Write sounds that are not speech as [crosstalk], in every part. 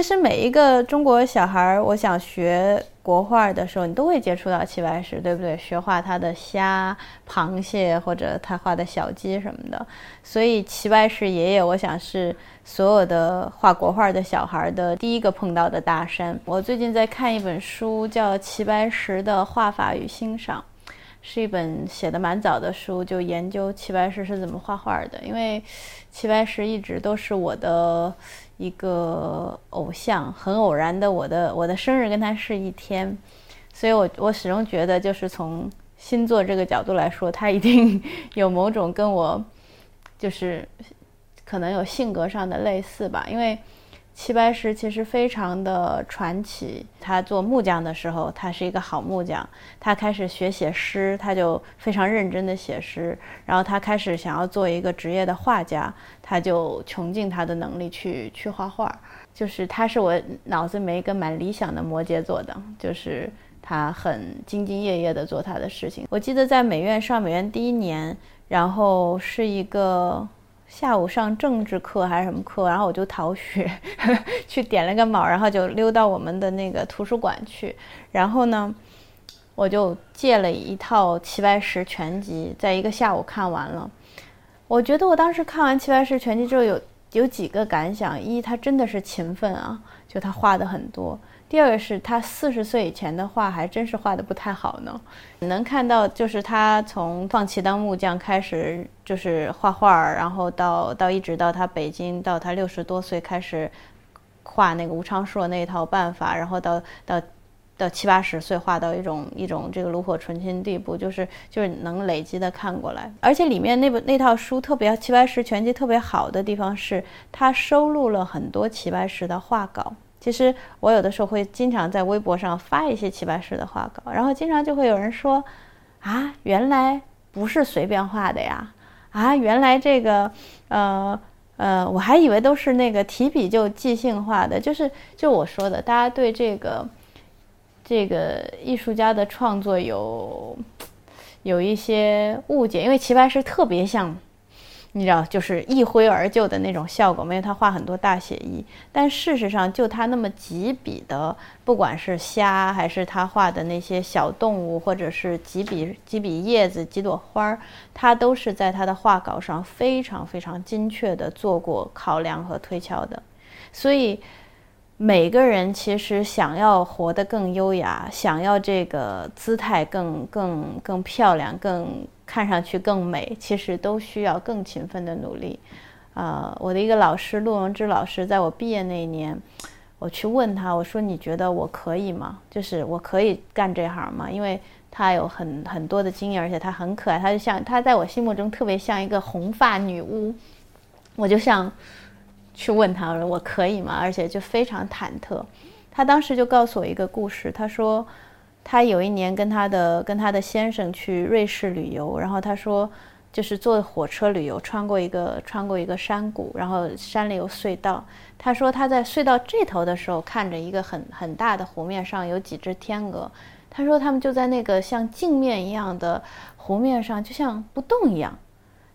其实每一个中国小孩儿，我想学国画的时候，你都会接触到齐白石，对不对？学画他的虾、螃蟹，或者他画的小鸡什么的。所以齐白石爷爷，我想是所有的画国画的小孩的第一个碰到的大山。我最近在看一本书，叫《齐白石的画法与欣赏》。是一本写的蛮早的书，就研究齐白石是怎么画画的。因为齐白石一直都是我的一个偶像，很偶然的，我的我的生日跟他是一天，所以我我始终觉得，就是从星座这个角度来说，他一定 [laughs] 有某种跟我就是可能有性格上的类似吧，因为。齐白石其实非常的传奇。他做木匠的时候，他是一个好木匠。他开始学写诗，他就非常认真的写诗。然后他开始想要做一个职业的画家，他就穷尽他的能力去去画画。就是他是我脑子里面一个蛮理想的摩羯座的，就是他很兢兢业业的做他的事情。我记得在美院上美院第一年，然后是一个。下午上政治课还是什么课，然后我就逃学，[laughs] 去点了个卯，然后就溜到我们的那个图书馆去。然后呢，我就借了一套齐白石全集，在一个下午看完了。我觉得我当时看完齐白石全集之后，有有几个感想：一，他真的是勤奋啊，就他画的很多。第二个是他四十岁以前的画还真是画的不太好呢，能看到就是他从放弃当木匠开始就是画画，然后到到一直到他北京到他六十多岁开始画那个吴昌硕那一套办法，然后到到到七八十岁画到一种一种这个炉火纯青地步，就是就是能累积的看过来，而且里面那本那套书特别齐白石全集特别好的地方是他收录了很多齐白石的画稿。其实我有的时候会经常在微博上发一些齐白石的画稿，然后经常就会有人说：“啊，原来不是随便画的呀！啊，原来这个，呃呃，我还以为都是那个提笔就即兴画的。”就是就我说的，大家对这个这个艺术家的创作有有一些误解，因为齐白石特别像。你知道，就是一挥而就的那种效果，没有他画很多大写意。但事实上，就他那么几笔的，不管是虾，还是他画的那些小动物，或者是几笔几笔叶子、几朵花儿，他都是在他的画稿上非常非常精确的做过考量和推敲的。所以，每个人其实想要活得更优雅，想要这个姿态更更更漂亮，更。看上去更美，其实都需要更勤奋的努力。呃，我的一个老师陆荣之老师，在我毕业那一年，我去问他，我说：“你觉得我可以吗？就是我可以干这行吗？”因为他有很很多的经验，而且他很可爱，他就像他在我心目中特别像一个红发女巫。我就像去问他，我说：“我可以吗？”而且就非常忐忑。他当时就告诉我一个故事，他说。他有一年跟他的跟他的先生去瑞士旅游，然后他说，就是坐火车旅游，穿过一个穿过一个山谷，然后山里有隧道。他说他在隧道这头的时候，看着一个很很大的湖面上有几只天鹅。他说他们就在那个像镜面一样的湖面上，就像不动一样。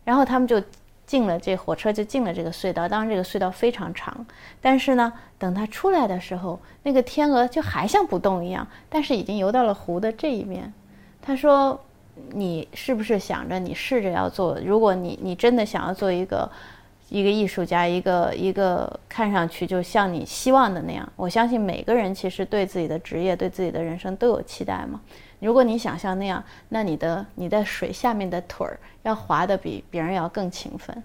然后他们就。进了这火车就进了这个隧道，当然这个隧道非常长，但是呢，等它出来的时候，那个天鹅就还像不动一样，但是已经游到了湖的这一面。他说：“你是不是想着你试着要做？如果你你真的想要做一个一个艺术家，一个一个看上去就像你希望的那样，我相信每个人其实对自己的职业、对自己的人生都有期待嘛。”如果你想像那样，那你的你在水下面的腿儿要划得比别人要更勤奋。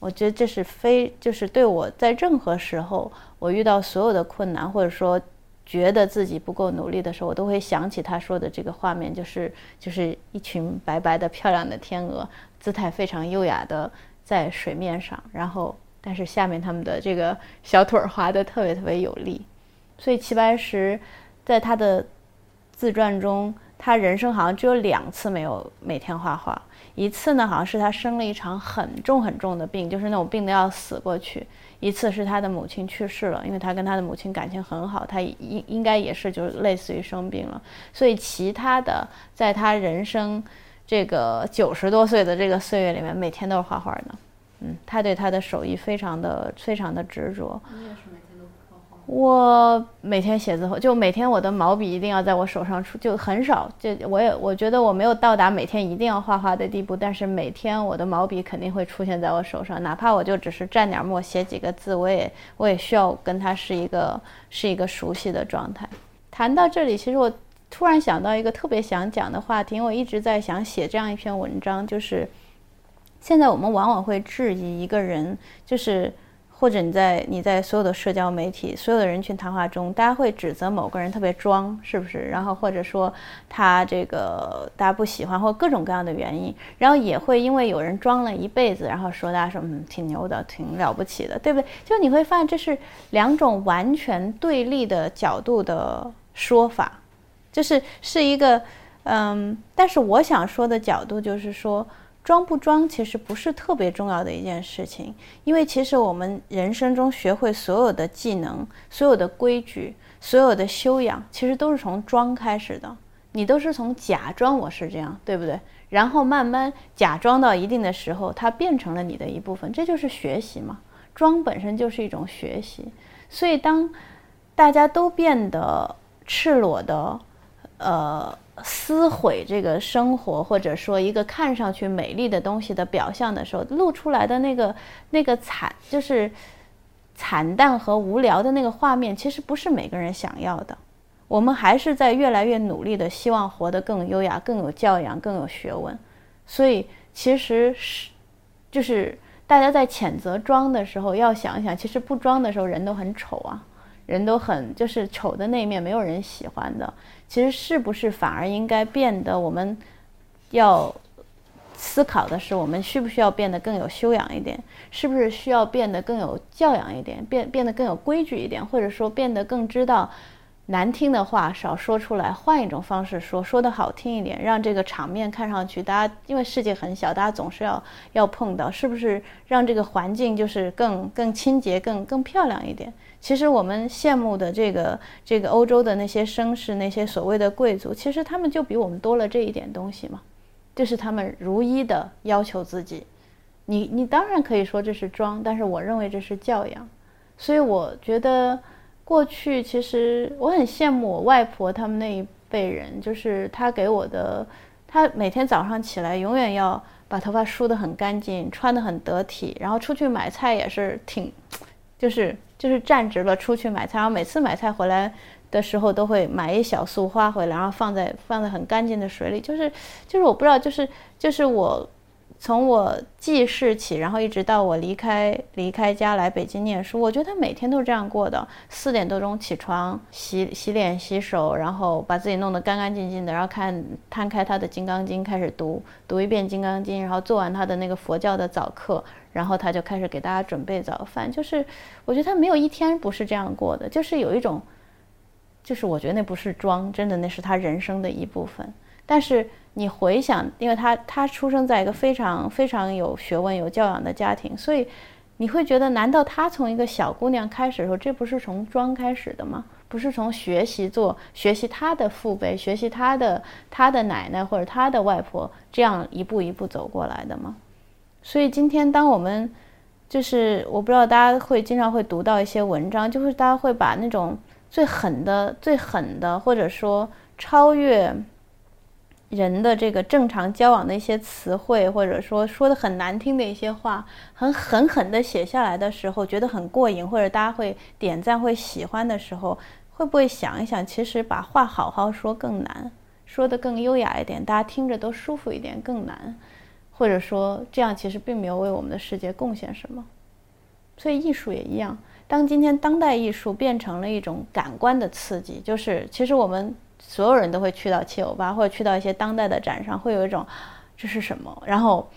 我觉得这是非就是对我在任何时候我遇到所有的困难，或者说觉得自己不够努力的时候，我都会想起他说的这个画面，就是就是一群白白的漂亮的天鹅，姿态非常优雅的在水面上，然后但是下面他们的这个小腿儿划得特别特别有力。所以齐白石在他的。自传中，他人生好像只有两次没有每天画画。一次呢，好像是他生了一场很重很重的病，就是那种病得要死过去；一次是他的母亲去世了，因为他跟他的母亲感情很好，他应应该也是就是类似于生病了。所以其他的，在他人生这个九十多岁的这个岁月里面，每天都是画画的。嗯，他对他的手艺非常的非常的执着。你也是每天都画画？我每天写字后，就每天我的毛笔一定要在我手上出，就很少。就我也我觉得我没有到达每天一定要画画的地步，但是每天我的毛笔肯定会出现在我手上，哪怕我就只是蘸点墨写几个字，我也我也需要跟它是一个是一个熟悉的状态。谈到这里，其实我突然想到一个特别想讲的话题，我一直在想写这样一篇文章，就是现在我们往往会质疑一个人，就是。或者你在你在所有的社交媒体、所有的人群谈话中，大家会指责某个人特别装，是不是？然后或者说他这个大家不喜欢，或各种各样的原因，然后也会因为有人装了一辈子，然后说大家说嗯挺牛的，挺了不起的，对不对？就你会发现这是两种完全对立的角度的说法，就是是一个嗯，但是我想说的角度就是说。装不装其实不是特别重要的一件事情，因为其实我们人生中学会所有的技能、所有的规矩、所有的修养，其实都是从装开始的。你都是从假装我是这样，对不对？然后慢慢假装到一定的时候，它变成了你的一部分，这就是学习嘛。装本身就是一种学习，所以当大家都变得赤裸的，呃。撕毁这个生活，或者说一个看上去美丽的东西的表象的时候，露出来的那个那个惨，就是惨淡和无聊的那个画面，其实不是每个人想要的。我们还是在越来越努力的，希望活得更优雅、更有教养、更有学问。所以，其实是就是大家在谴责装的时候，要想想，其实不装的时候，人都很丑啊。人都很就是丑的那一面，没有人喜欢的。其实是不是反而应该变得，我们要思考的是，我们需不需要变得更有修养一点？是不是需要变得更有教养一点？变变得更有规矩一点？或者说变得更知道？难听的话少说出来，换一种方式说，说的好听一点，让这个场面看上去，大家因为世界很小，大家总是要要碰到，是不是让这个环境就是更 [laughs] 更清洁、更更漂亮一点？其实我们羡慕的这个这个欧洲的那些绅士，那些所谓的贵族，其实他们就比我们多了这一点东西嘛，就是他们如一的要求自己。你你当然可以说这是装，但是我认为这是教养，所以我觉得。过去其实我很羡慕我外婆他们那一辈人，就是她给我的，她每天早上起来永远要把头发梳得很干净，穿得很得体，然后出去买菜也是挺，就是就是站直了出去买菜，然后每次买菜回来的时候都会买一小束花回来，然后放在放在很干净的水里，就是就是我不知道，就是就是我。从我记事起，然后一直到我离开离开家来北京念书，我觉得他每天都是这样过的。四点多钟起床，洗洗脸、洗手，然后把自己弄得干干净净的，然后看摊开他的《金刚经》，开始读读一遍《金刚经》，然后做完他的那个佛教的早课，然后他就开始给大家准备早饭。就是我觉得他没有一天不是这样过的，就是有一种，就是我觉得那不是装，真的那是他人生的一部分。但是。你回想，因为他他出生在一个非常非常有学问、有教养的家庭，所以你会觉得，难道他从一个小姑娘开始的时候，这不是从装开始的吗？不是从学习做、学习他的父辈、学习他的他的奶奶或者他的外婆这样一步一步走过来的吗？所以今天，当我们就是我不知道大家会经常会读到一些文章，就是大家会把那种最狠的、最狠的，或者说超越。人的这个正常交往的一些词汇，或者说说的很难听的一些话，很狠狠的写下来的时候，觉得很过瘾，或者大家会点赞、会喜欢的时候，会不会想一想，其实把话好好说更难，说的更优雅一点，大家听着都舒服一点更难，或者说这样其实并没有为我们的世界贡献什么。所以艺术也一样，当今天当代艺术变成了一种感官的刺激，就是其实我们。所有人都会去到七九八，或者去到一些当代的展上，会有一种这是什么？然后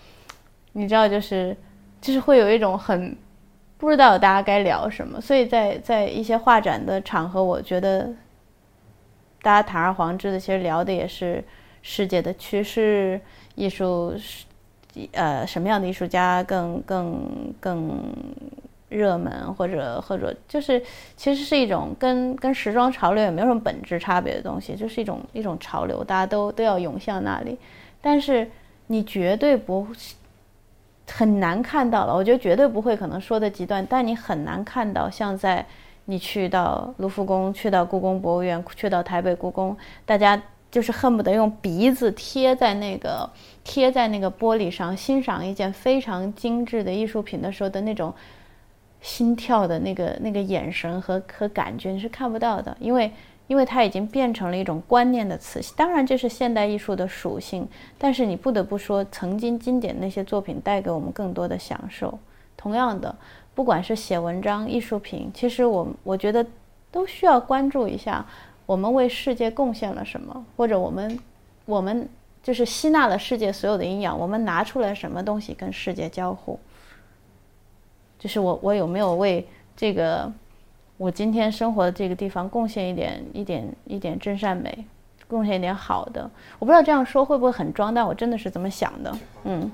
你知道，就是就是会有一种很不知道大家该聊什么。所以在在一些画展的场合，我觉得大家堂而皇之的，其实聊的也是世界的趋势、艺术，呃，什么样的艺术家更更更。热门或者或者就是，其实是一种跟跟时装潮流也没有什么本质差别的东西，就是一种一种潮流，大家都都要涌向那里。但是你绝对不很难看到了，我觉得绝对不会可能说的极端，但你很难看到像在你去到卢浮宫，去到故宫博物院，去到台北故宫，大家就是恨不得用鼻子贴在那个贴在那个玻璃上，欣赏一件非常精致的艺术品的时候的那种心跳的那个那个眼神和和感觉，你是看不到的，因为因为它已经变成了一种观念的词。当然，这是现代艺术的属性，但是你不得不说，曾经经典那些作品带给我们更多的享受。同样的。不管是写文章、艺术品，其实我我觉得都需要关注一下，我们为世界贡献了什么，或者我们我们就是吸纳了世界所有的营养，我们拿出来什么东西跟世界交互？就是我我有没有为这个我今天生活的这个地方贡献一点一点一点真善美，贡献一点好的？我不知道这样说会不会很装，但我真的是这么想的，嗯。